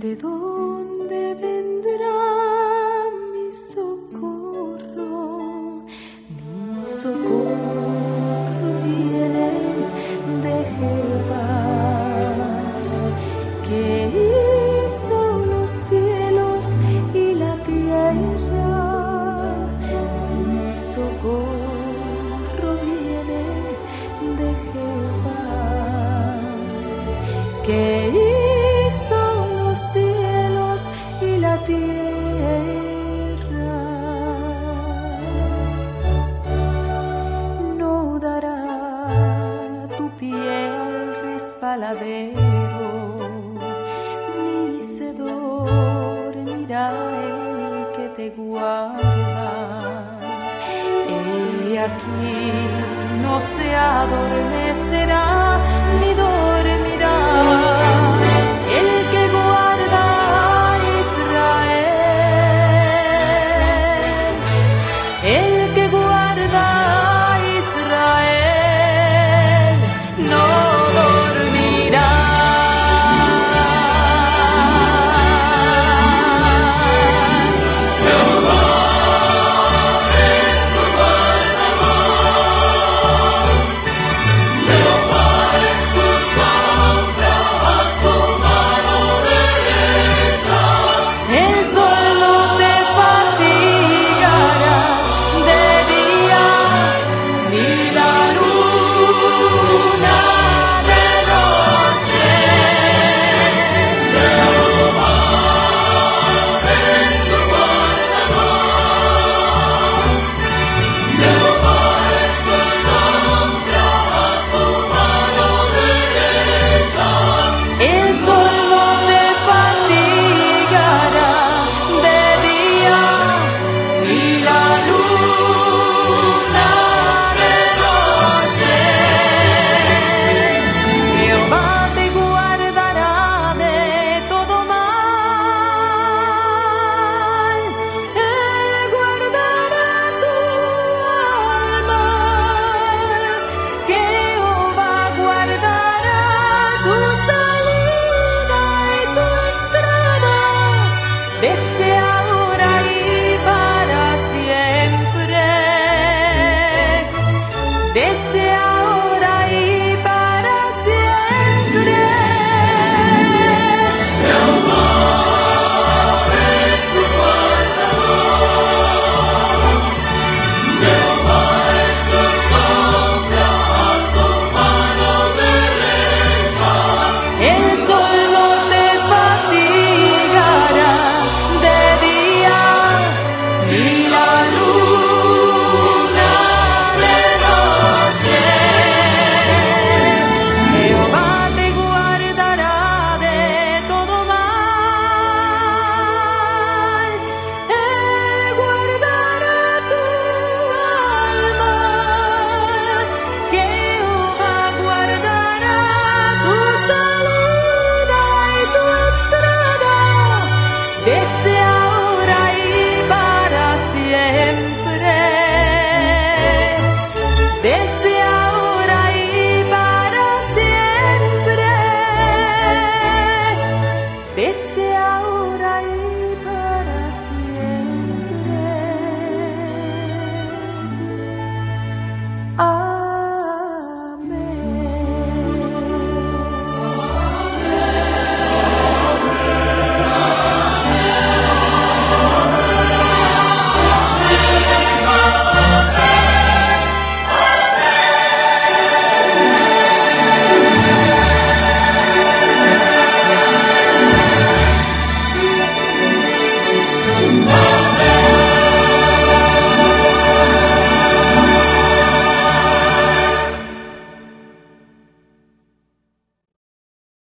¿De dónde vendrá mi socorro? Mi socorro viene de Jehová, que hizo los cielos y la tierra. Mi socorro viene de Jehová, que hizo guarda. He aquí no se adormecerá